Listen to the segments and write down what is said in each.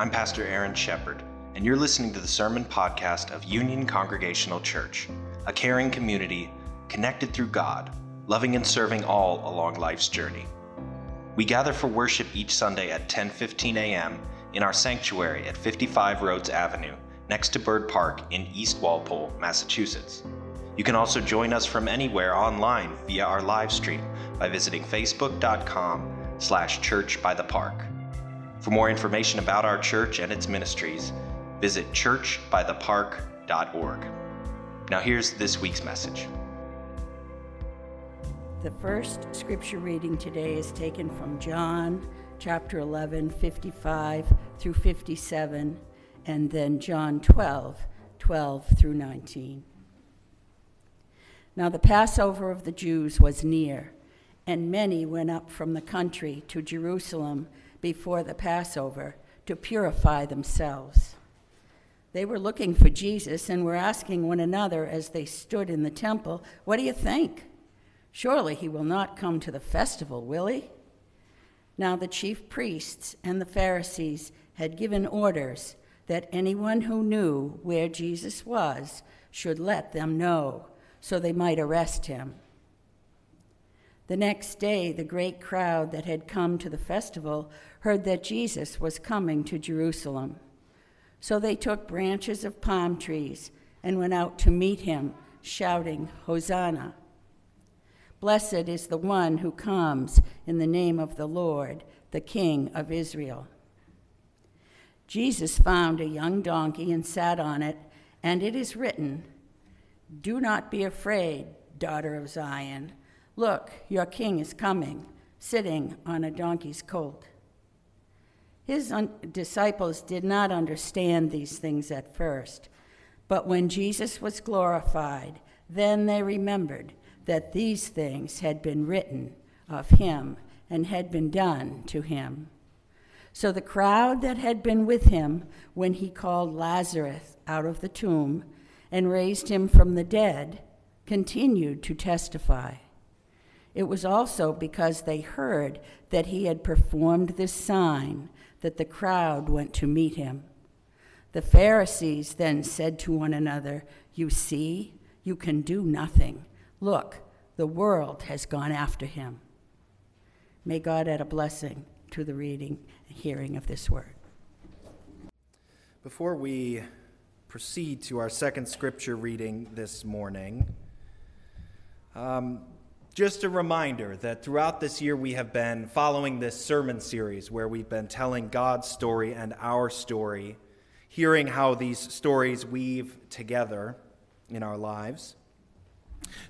I'm Pastor Aaron Shepard, and you're listening to the sermon podcast of Union Congregational Church, a caring community connected through God, loving and serving all along life's journey. We gather for worship each Sunday at 10:15 a.m. in our sanctuary at 55 Rhodes Avenue, next to Bird Park in East Walpole, Massachusetts. You can also join us from anywhere online via our live stream by visiting facebook.com slash church by the park. For more information about our church and its ministries, visit churchbythepark.org. Now here's this week's message. The first scripture reading today is taken from John chapter 11, 55 through 57, and then John 12, 12 through 19. Now the Passover of the Jews was near, and many went up from the country to Jerusalem before the Passover to purify themselves. They were looking for Jesus and were asking one another as they stood in the temple, What do you think? Surely he will not come to the festival, will he? Now the chief priests and the Pharisees had given orders that anyone who knew where Jesus was should let them know, so they might arrest him. The next day, the great crowd that had come to the festival heard that Jesus was coming to Jerusalem. So they took branches of palm trees and went out to meet him, shouting, Hosanna! Blessed is the one who comes in the name of the Lord, the King of Israel. Jesus found a young donkey and sat on it, and it is written, Do not be afraid, daughter of Zion. Look, your king is coming, sitting on a donkey's colt. His disciples did not understand these things at first, but when Jesus was glorified, then they remembered that these things had been written of him and had been done to him. So the crowd that had been with him when he called Lazarus out of the tomb and raised him from the dead continued to testify. It was also because they heard that he had performed this sign that the crowd went to meet him. The Pharisees then said to one another, You see, you can do nothing. Look, the world has gone after him. May God add a blessing to the reading and hearing of this word. Before we proceed to our second scripture reading this morning, um, just a reminder that throughout this year we have been following this sermon series where we've been telling God's story and our story, hearing how these stories weave together in our lives.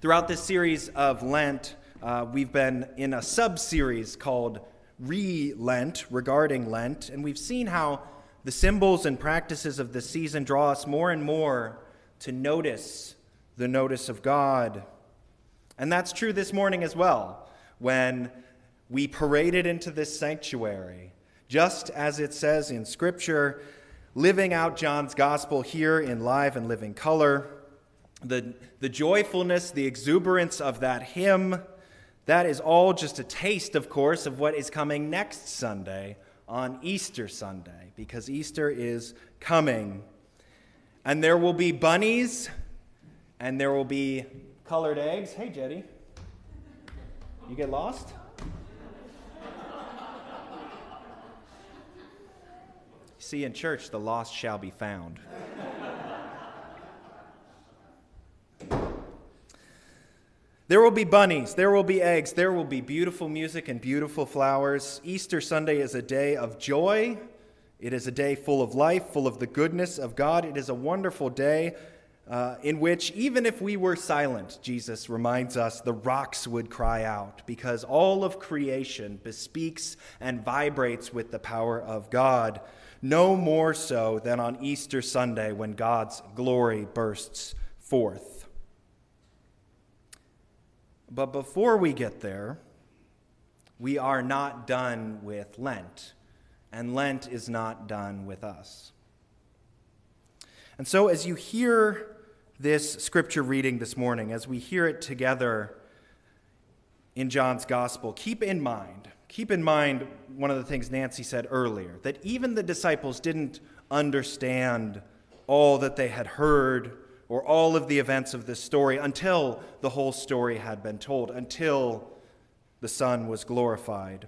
Throughout this series of Lent, uh, we've been in a sub series called Re Lent, regarding Lent, and we've seen how the symbols and practices of the season draw us more and more to notice the notice of God and that's true this morning as well, when we paraded into this sanctuary, just as it says in Scripture, living out John's gospel here in live and living color. The, the joyfulness, the exuberance of that hymn, that is all just a taste, of course, of what is coming next Sunday on Easter Sunday, because Easter is coming. And there will be bunnies, and there will be colored eggs. Hey, Jetty. You get lost? See, in church, the lost shall be found. There will be bunnies, there will be eggs, there will be beautiful music and beautiful flowers. Easter Sunday is a day of joy. It is a day full of life, full of the goodness of God. It is a wonderful day uh, in which, even if we were silent, Jesus reminds us, the rocks would cry out, because all of creation bespeaks and vibrates with the power of God, no more so than on Easter Sunday when God's glory bursts forth. But before we get there, we are not done with Lent, and Lent is not done with us. And so, as you hear this scripture reading this morning, as we hear it together in John's gospel, keep in mind keep in mind one of the things Nancy said earlier that even the disciples didn't understand all that they had heard or all of the events of this story until the whole story had been told, until the Son was glorified.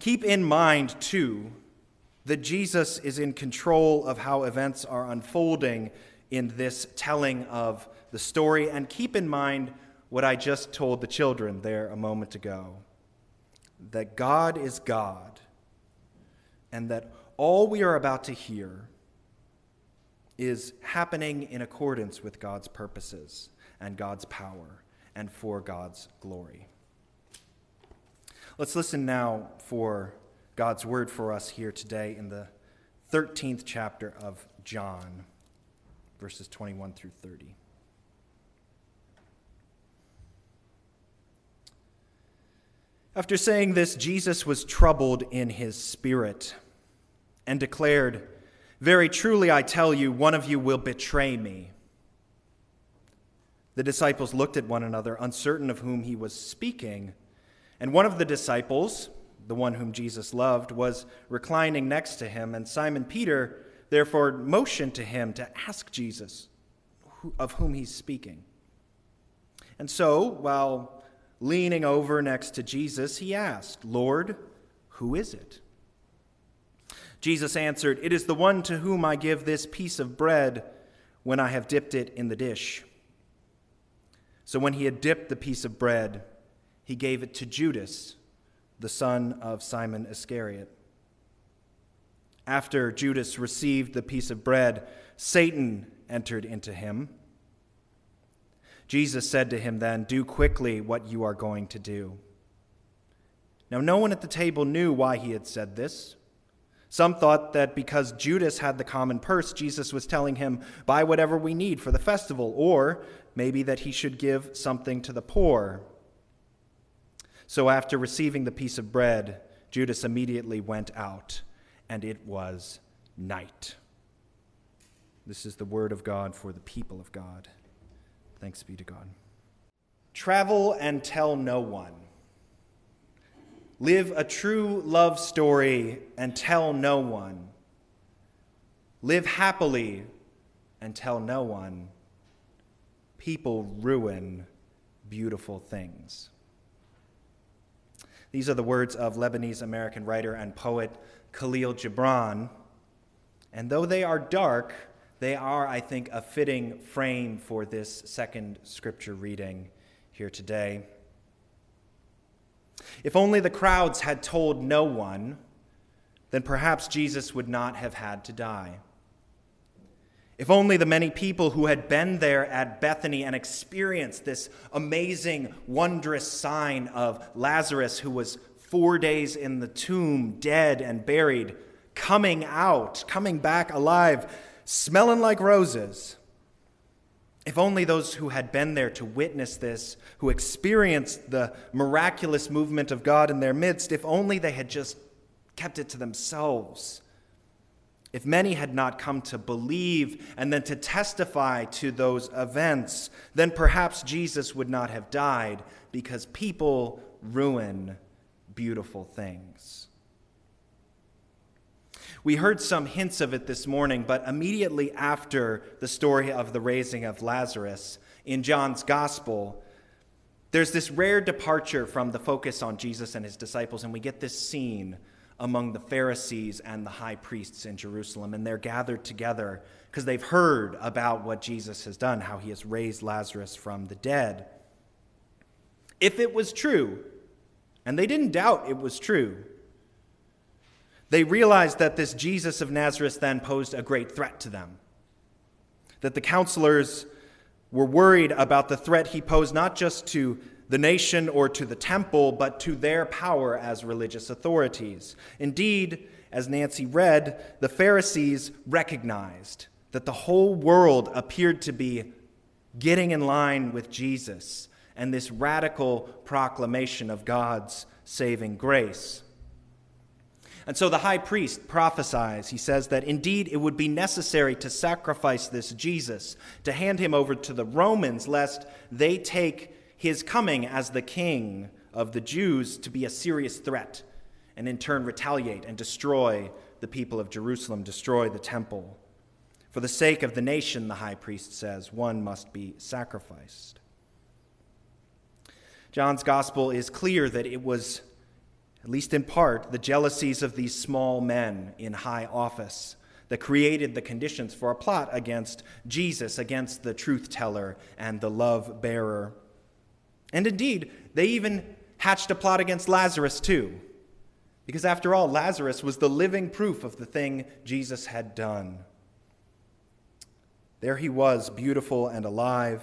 Keep in mind, too, that Jesus is in control of how events are unfolding in this telling of the story. And keep in mind what I just told the children there a moment ago that God is God, and that all we are about to hear is happening in accordance with God's purposes and God's power and for God's glory. Let's listen now for God's word for us here today in the 13th chapter of John, verses 21 through 30. After saying this, Jesus was troubled in his spirit and declared, Very truly I tell you, one of you will betray me. The disciples looked at one another, uncertain of whom he was speaking. And one of the disciples, the one whom Jesus loved, was reclining next to him. And Simon Peter therefore motioned to him to ask Jesus of whom he's speaking. And so, while Leaning over next to Jesus, he asked, Lord, who is it? Jesus answered, It is the one to whom I give this piece of bread when I have dipped it in the dish. So when he had dipped the piece of bread, he gave it to Judas, the son of Simon Iscariot. After Judas received the piece of bread, Satan entered into him. Jesus said to him then, Do quickly what you are going to do. Now, no one at the table knew why he had said this. Some thought that because Judas had the common purse, Jesus was telling him, Buy whatever we need for the festival, or maybe that he should give something to the poor. So, after receiving the piece of bread, Judas immediately went out, and it was night. This is the word of God for the people of God. Thanks be to God. Travel and tell no one. Live a true love story and tell no one. Live happily and tell no one. People ruin beautiful things. These are the words of Lebanese American writer and poet Khalil Gibran. And though they are dark, they are, I think, a fitting frame for this second scripture reading here today. If only the crowds had told no one, then perhaps Jesus would not have had to die. If only the many people who had been there at Bethany and experienced this amazing, wondrous sign of Lazarus, who was four days in the tomb, dead and buried, coming out, coming back alive, smelling like roses. If only those who had been there to witness this, who experienced the miraculous movement of God in their midst, if only they had just kept it to themselves. If many had not come to believe and then to testify to those events, then perhaps Jesus would not have died because people ruin beautiful things. We heard some hints of it this morning, but immediately after the story of the raising of Lazarus in John's gospel, there's this rare departure from the focus on Jesus and his disciples, and we get this scene among the Pharisees and the high priests in Jerusalem. And they're gathered together because they've heard about what Jesus has done, how he has raised Lazarus from the dead. If it was true, and they didn't doubt it was true, they realized that this Jesus of Nazareth then posed a great threat to them. That the counselors were worried about the threat he posed not just to the nation or to the temple, but to their power as religious authorities. Indeed, as Nancy read, the Pharisees recognized that the whole world appeared to be getting in line with Jesus and this radical proclamation of God's saving grace. And so the high priest prophesies. He says that indeed it would be necessary to sacrifice this Jesus, to hand him over to the Romans, lest they take his coming as the king of the Jews to be a serious threat and in turn retaliate and destroy the people of Jerusalem, destroy the temple. For the sake of the nation, the high priest says, one must be sacrificed. John's gospel is clear that it was, at least in part, the jealousies of these small men in high office that created the conditions for a plot against Jesus, against the truth teller and the love bearer. And indeed, they even hatched a plot against Lazarus too. Because after all, Lazarus was the living proof of the thing Jesus had done. There he was, beautiful and alive,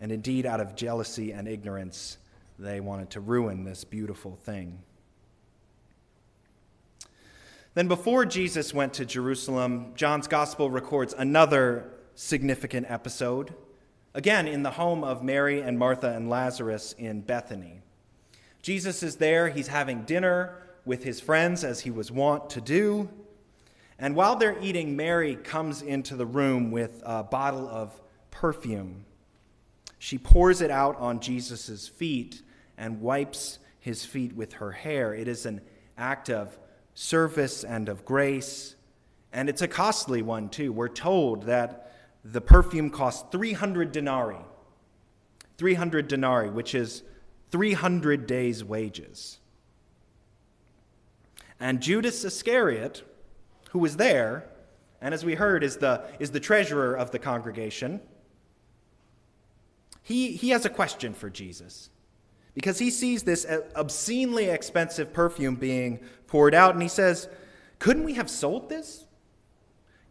and indeed, out of jealousy and ignorance, they wanted to ruin this beautiful thing. Then, before Jesus went to Jerusalem, John's gospel records another significant episode, again in the home of Mary and Martha and Lazarus in Bethany. Jesus is there, he's having dinner with his friends as he was wont to do. And while they're eating, Mary comes into the room with a bottle of perfume. She pours it out on Jesus' feet and wipes his feet with her hair. It is an act of service and of grace, and it's a costly one, too. We're told that the perfume cost 300 denarii. 300 denarii, which is 300 days' wages. And Judas Iscariot, who was there, and as we heard, is the, is the treasurer of the congregation, he, he has a question for Jesus because he sees this obscenely expensive perfume being poured out, and he says, Couldn't we have sold this?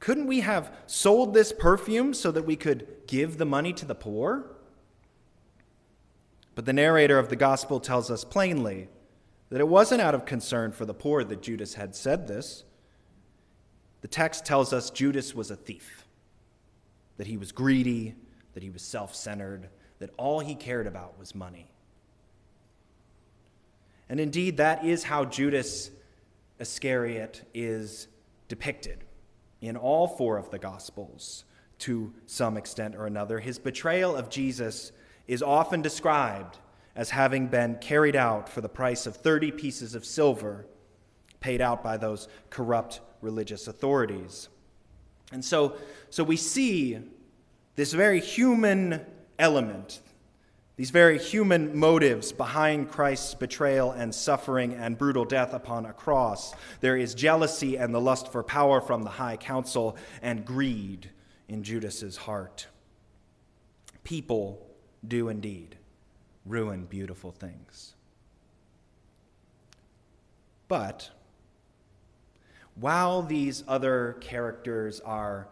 Couldn't we have sold this perfume so that we could give the money to the poor? But the narrator of the gospel tells us plainly that it wasn't out of concern for the poor that Judas had said this. The text tells us Judas was a thief, that he was greedy, that he was self centered, that all he cared about was money. And indeed, that is how Judas Iscariot is depicted in all four of the Gospels to some extent or another. His betrayal of Jesus is often described as having been carried out for the price of 30 pieces of silver paid out by those corrupt religious authorities. And so, so we see this very human element, these very human motives behind Christ's betrayal and suffering and brutal death upon a cross. There is jealousy and the lust for power from the high council and greed in Judas's heart. People do indeed ruin beautiful things. But while these other characters are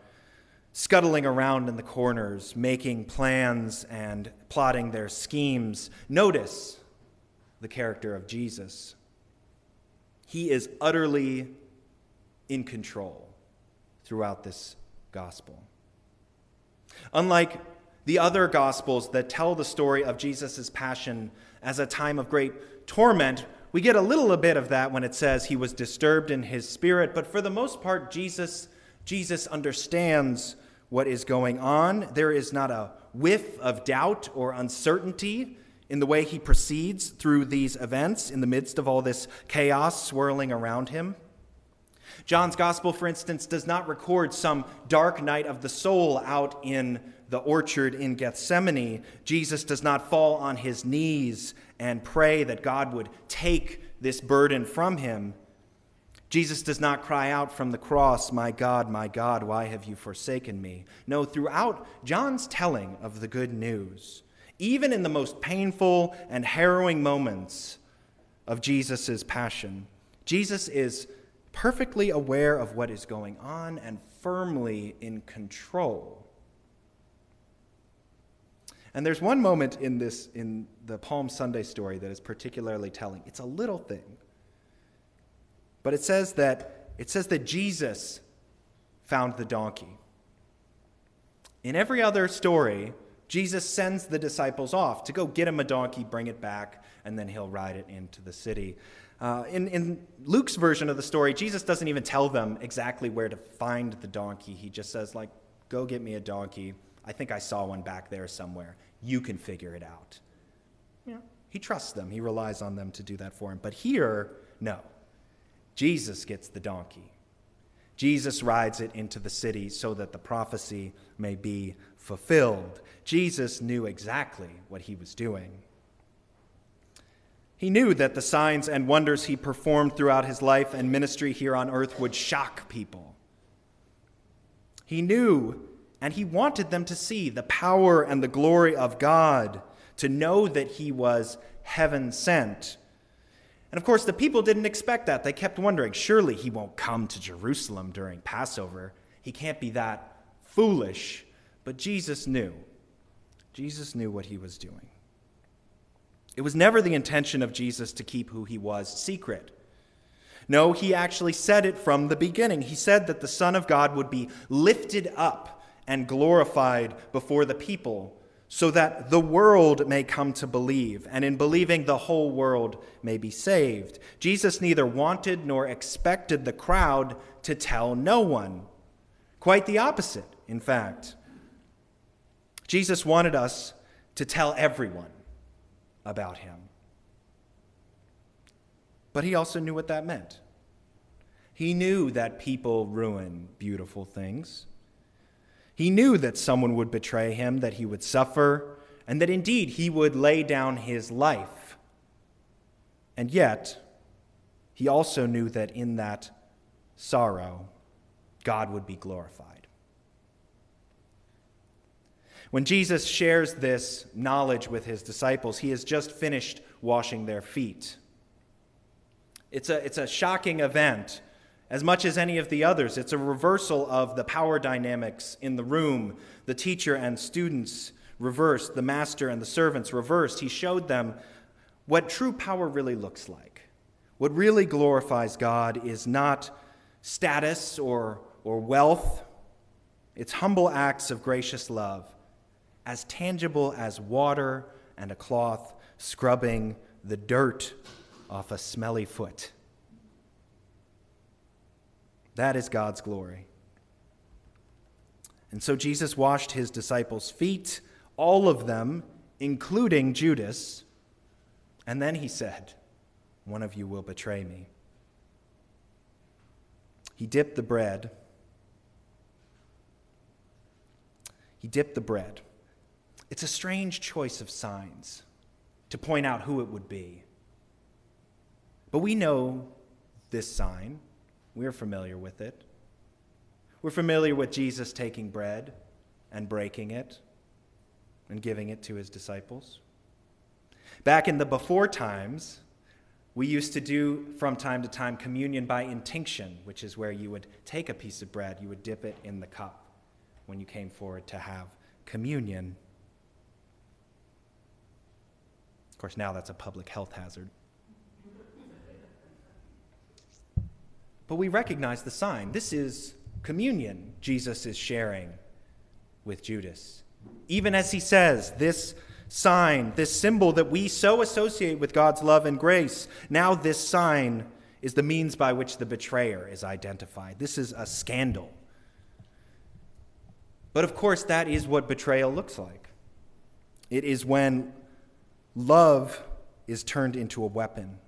scuttling around in the corners, making plans and plotting their schemes, notice the character of Jesus. He is utterly in control throughout this gospel. Unlike the other gospels that tell the story of Jesus' passion as a time of great torment, we get a little bit of that when it says he was disturbed in his spirit, but for the most part, Jesus, Jesus understands what is going on. There is not a whiff of doubt or uncertainty in the way he proceeds through these events in the midst of all this chaos swirling around him. John's gospel, for instance, does not record some dark night of the soul out in the orchard in Gethsemane, Jesus does not fall on his knees and pray that God would take this burden from him. Jesus does not cry out from the cross, My God, my God, why have you forsaken me? No, throughout John's telling of the good news, even in the most painful and harrowing moments of Jesus' passion, Jesus is perfectly aware of what is going on and firmly in control and there's one moment in this in the Palm Sunday story that is particularly telling. It's a little thing. But it says that it says that Jesus found the donkey. In every other story, Jesus sends the disciples off to go get him a donkey, bring it back, and then he'll ride it into the city. Uh, in, in Luke's version of the story, Jesus doesn't even tell them exactly where to find the donkey. He just says, like, go get me a donkey I think I saw one back there somewhere. You can figure it out. Yeah. He trusts them, he relies on them to do that for him. But here, no. Jesus gets the donkey. Jesus rides it into the city so that the prophecy may be fulfilled. Jesus knew exactly what he was doing. He knew that the signs and wonders he performed throughout his life and ministry here on earth would shock people. He knew and he wanted them to see the power and the glory of God, to know that he was heaven sent. And of course, the people didn't expect that. They kept wondering surely he won't come to Jerusalem during Passover. He can't be that foolish. But Jesus knew. Jesus knew what he was doing. It was never the intention of Jesus to keep who he was secret. No, he actually said it from the beginning. He said that the Son of God would be lifted up and glorified before the people so that the world may come to believe, and in believing, the whole world may be saved. Jesus neither wanted nor expected the crowd to tell no one. Quite the opposite, in fact. Jesus wanted us to tell everyone about him. But he also knew what that meant. He knew that people ruin beautiful things. He knew that someone would betray him, that he would suffer, and that indeed he would lay down his life. And yet, he also knew that in that sorrow, God would be glorified. When Jesus shares this knowledge with his disciples, he has just finished washing their feet. It's a, it's a shocking event as much as any of the others. It's a reversal of the power dynamics in the room, the teacher and students reversed, the master and the servants reversed. He showed them what true power really looks like. What really glorifies God is not status or, or wealth, it's humble acts of gracious love, as tangible as water and a cloth scrubbing the dirt off a smelly foot. That is God's glory. And so Jesus washed his disciples' feet, all of them, including Judas. And then he said, One of you will betray me. He dipped the bread. He dipped the bread. It's a strange choice of signs to point out who it would be. But we know this sign. We're familiar with it. We're familiar with Jesus taking bread and breaking it and giving it to his disciples. Back in the before times, we used to do from time to time communion by intinction, which is where you would take a piece of bread, you would dip it in the cup when you came forward to have communion. Of course, now that's a public health hazard. But we recognize the sign. This is communion Jesus is sharing with Judas. Even as he says, this sign, this symbol that we so associate with God's love and grace, now this sign is the means by which the betrayer is identified. This is a scandal. But of course, that is what betrayal looks like. It is when love is turned into a weapon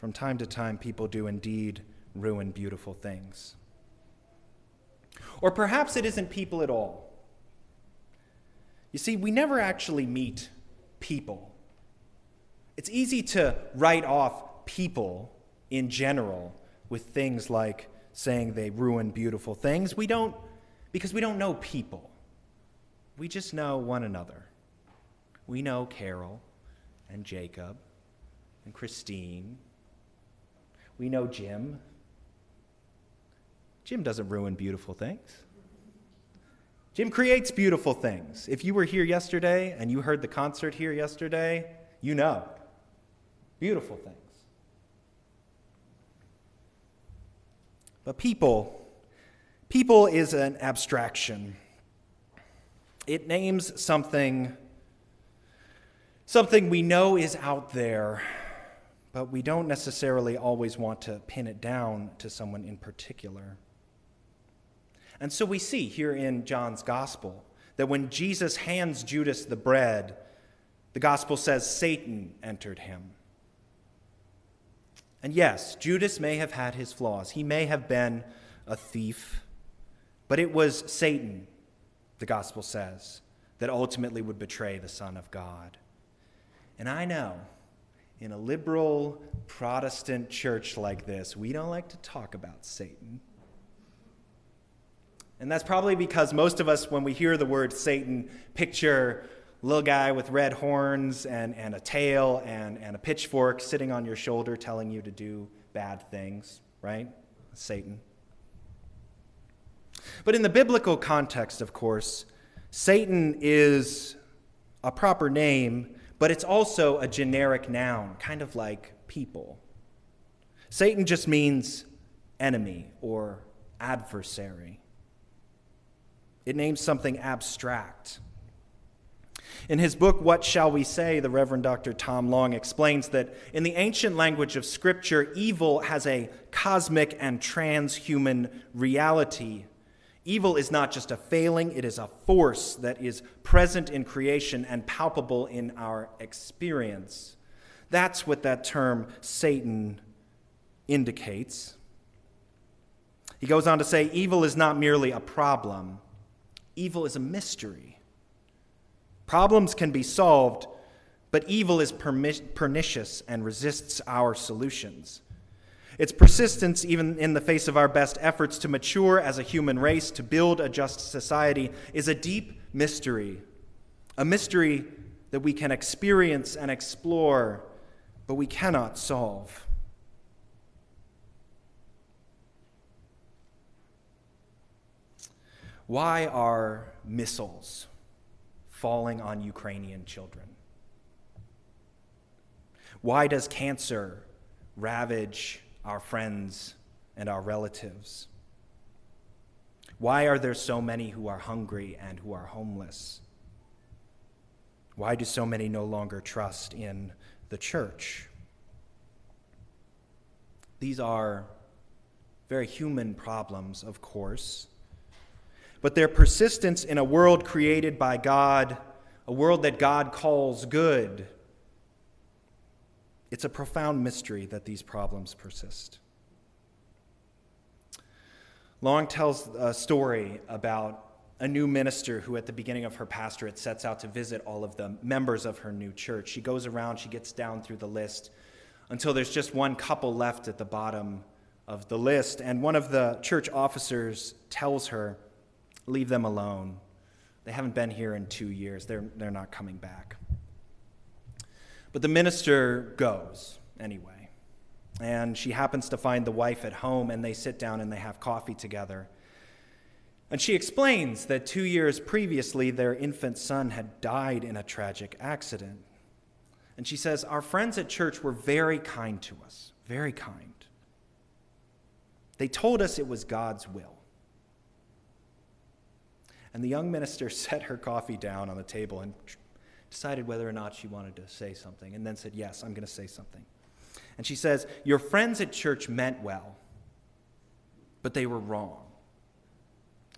from time to time, people do indeed ruin beautiful things. Or perhaps it isn't people at all. You see, we never actually meet people. It's easy to write off people in general with things like saying they ruin beautiful things. We don't, because we don't know people. We just know one another. We know Carol and Jacob and Christine we know Jim. Jim doesn't ruin beautiful things. Jim creates beautiful things. If you were here yesterday and you heard the concert here yesterday, you know. Beautiful things. But people, people is an abstraction. It names something something we know is out there but we don't necessarily always want to pin it down to someone in particular. And so we see here in John's gospel that when Jesus hands Judas the bread, The gospel says Satan entered him. And yes, Judas may have had his flaws. He may have been a thief, but it was Satan, the gospel says, that ultimately would betray the Son of God. And I know in a liberal Protestant church like this, we don't like to talk about Satan. And that's probably because most of us, when we hear the word Satan, picture little guy with red horns and, and a tail and, and a pitchfork sitting on your shoulder telling you to do bad things, right? Satan. But in the biblical context, of course, Satan is a proper name, but it's also a generic noun, kind of like people. Satan just means enemy or adversary, it names something abstract. In his book, What Shall We Say, the Reverend Dr. Tom Long explains that in the ancient language of Scripture, evil has a cosmic and transhuman reality. Evil is not just a failing, it is a force that is present in creation and palpable in our experience. That's what that term Satan indicates. He goes on to say evil is not merely a problem, evil is a mystery. Problems can be solved, but evil is pernicious and resists our solutions. Its persistence, even in the face of our best efforts to mature as a human race, to build a just society, is a deep mystery. A mystery that we can experience and explore, but we cannot solve. Why are missiles falling on Ukrainian children? Why does cancer ravage our friends and our relatives? Why are there so many who are hungry and who are homeless? Why do so many no longer trust in the church? These are very human problems, of course but their persistence in a world created by God, a world that God calls good. It's a profound mystery that these problems persist. Long tells a story about a new minister who, at the beginning of her pastorate, sets out to visit all of the members of her new church. She goes around, she gets down through the list until there's just one couple left at the bottom of the list. And one of the church officers tells her, Leave them alone. They haven't been here in two years. They're, they're not coming back. But the minister goes anyway. And she happens to find the wife at home, and they sit down and they have coffee together. And she explains that two years previously, their infant son had died in a tragic accident. And she says, Our friends at church were very kind to us, very kind. They told us it was God's will. And the young minister set her coffee down on the table and decided whether or not she wanted to say something, and then said, Yes, I'm going to say something. And she says, Your friends at church meant well, but they were wrong.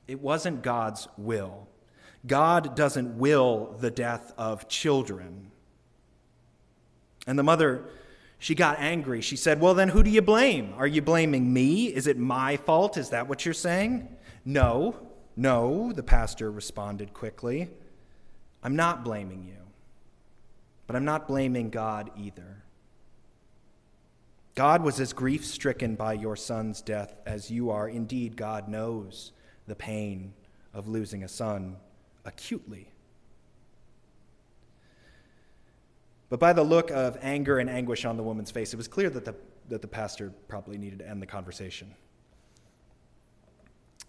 It wasn't God's will. God doesn't will the death of children. And the mother, she got angry. She said, Well, then who do you blame? Are you blaming me? Is it my fault? Is that what you're saying? No. No, the pastor responded quickly. I'm not blaming you, but I'm not blaming God either. God was as grief stricken by your son's death as you are. Indeed, God knows the pain of losing a son acutely. But by the look of anger and anguish on the woman's face, it was clear that the, that the pastor probably needed to end the conversation.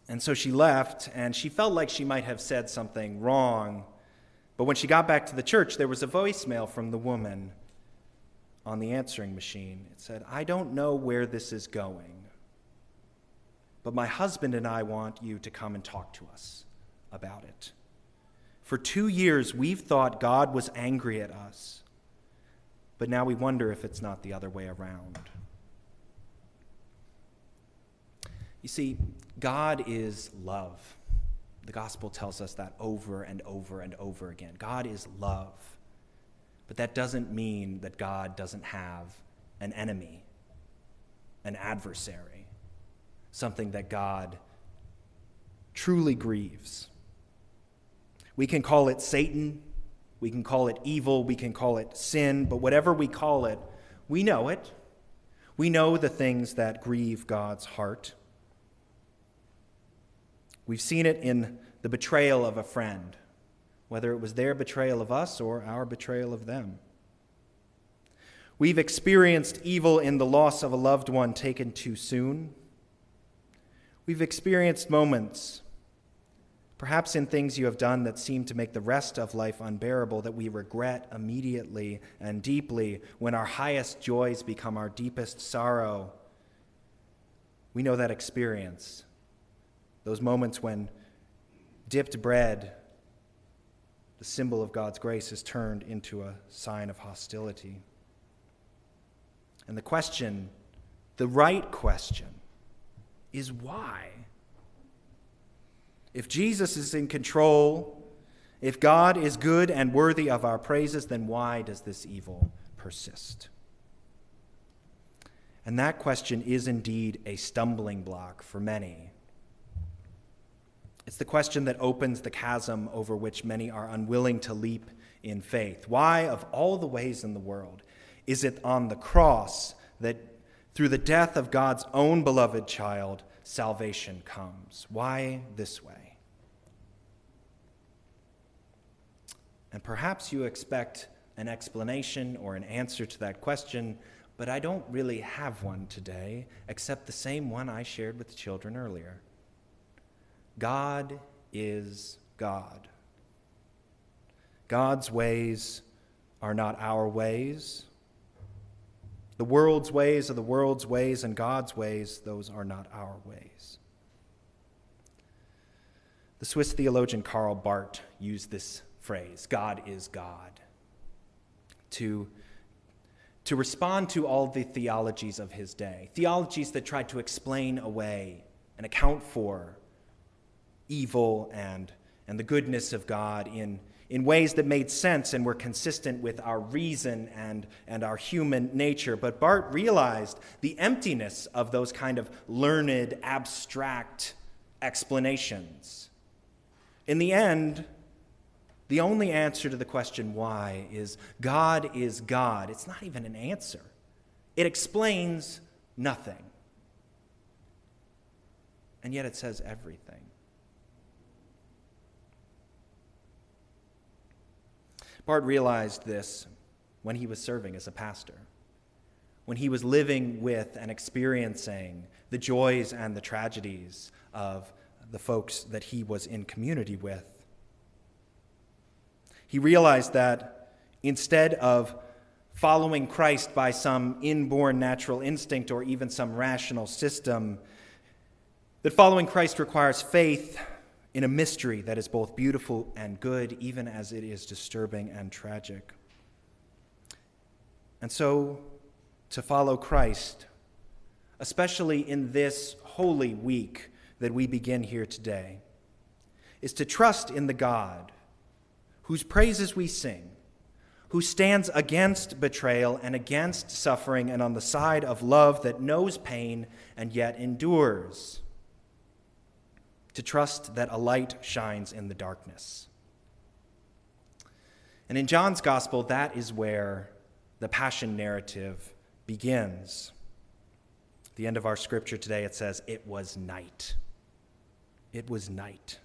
And so she left, and she felt like she might have said something wrong. But when she got back to the church, there was a voicemail from the woman on the answering machine. It said, I don't know where this is going, but my husband and I want you to come and talk to us about it. For two years, we've thought God was angry at us, but now we wonder if it's not the other way around. You see, God is love. The gospel tells us that over and over and over again. God is love. But that doesn't mean that God doesn't have an enemy, an adversary, something that God truly grieves. We can call it Satan, we can call it evil, we can call it sin, but whatever we call it, we know it. We know the things that grieve God's heart. We've seen it in the betrayal of a friend, whether it was their betrayal of us or our betrayal of them. We've experienced evil in the loss of a loved one taken too soon. We've experienced moments, perhaps in things you have done that seem to make the rest of life unbearable, that we regret immediately and deeply when our highest joys become our deepest sorrow. We know that experience. Those moments when dipped bread, the symbol of God's grace, is turned into a sign of hostility. And the question, the right question, is why? If Jesus is in control, if God is good and worthy of our praises, then why does this evil persist? And that question is indeed a stumbling block for many. It's the question that opens the chasm over which many are unwilling to leap in faith. Why, of all the ways in the world, is it on the cross that through the death of God's own beloved child, salvation comes? Why this way? And perhaps you expect an explanation or an answer to that question, but I don't really have one today, except the same one I shared with the children earlier. God is God. God's ways are not our ways. The world's ways are the world's ways, and God's ways, those are not our ways. The Swiss theologian Karl Barth used this phrase God is God to, to respond to all the theologies of his day, theologies that tried to explain away and account for evil and, and the goodness of God in, in ways that made sense and were consistent with our reason and, and our human nature. But Barth realized the emptiness of those kind of learned, abstract explanations. In the end, the only answer to the question why is God is God. It's not even an answer, it explains nothing. And yet it says everything. Barth realized this when he was serving as a pastor, when he was living with and experiencing the joys and the tragedies of the folks that he was in community with. He realized that instead of following Christ by some inborn natural instinct or even some rational system, that following Christ requires faith in a mystery that is both beautiful and good, even as it is disturbing and tragic. And so, to follow Christ, especially in this holy week that we begin here today, is to trust in the God whose praises we sing, who stands against betrayal and against suffering and on the side of love that knows pain and yet endures to trust that a light shines in the darkness. And in John's gospel, that is where the passion narrative begins. At the end of our scripture today, it says, It was night. It was night.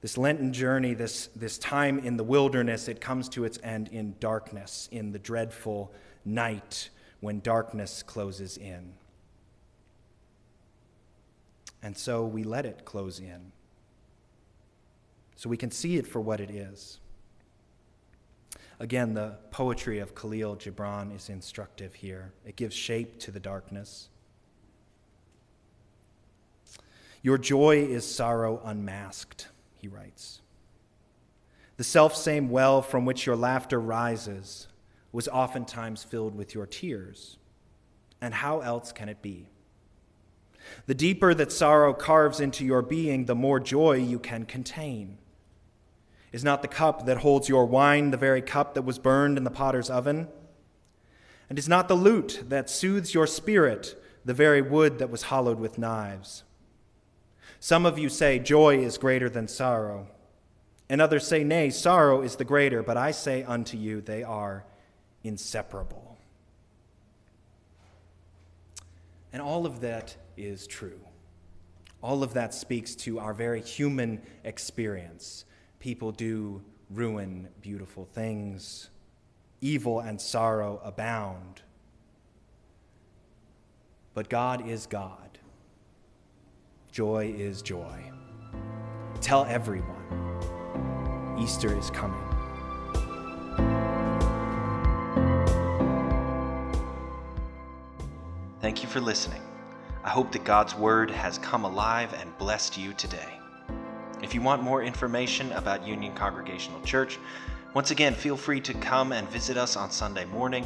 This Lenten journey, this, this time in the wilderness, it comes to its end in darkness, in the dreadful night when darkness closes in. And so we let it close in so we can see it for what it is. Again, the poetry of Khalil Gibran is instructive here. It gives shape to the darkness. Your joy is sorrow unmasked, he writes. The self same well from which your laughter rises was oftentimes filled with your tears. And how else can it be? The deeper that sorrow carves into your being, the more joy you can contain. Is not the cup that holds your wine the very cup that was burned in the potter's oven? And is not the lute that soothes your spirit the very wood that was hollowed with knives? Some of you say, Joy is greater than sorrow. And others say, Nay, sorrow is the greater. But I say unto you, they are inseparable. And all of that is true. All of that speaks to our very human experience. People do ruin beautiful things, evil and sorrow abound. But God is God. Joy is joy. Tell everyone Easter is coming. Thank you for listening. I hope that God's Word has come alive and blessed you today. If you want more information about Union Congregational Church, once again, feel free to come and visit us on Sunday morning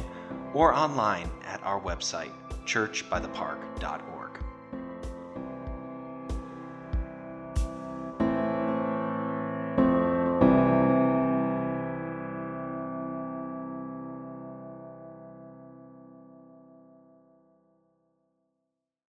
or online at our website, churchbythepark.org.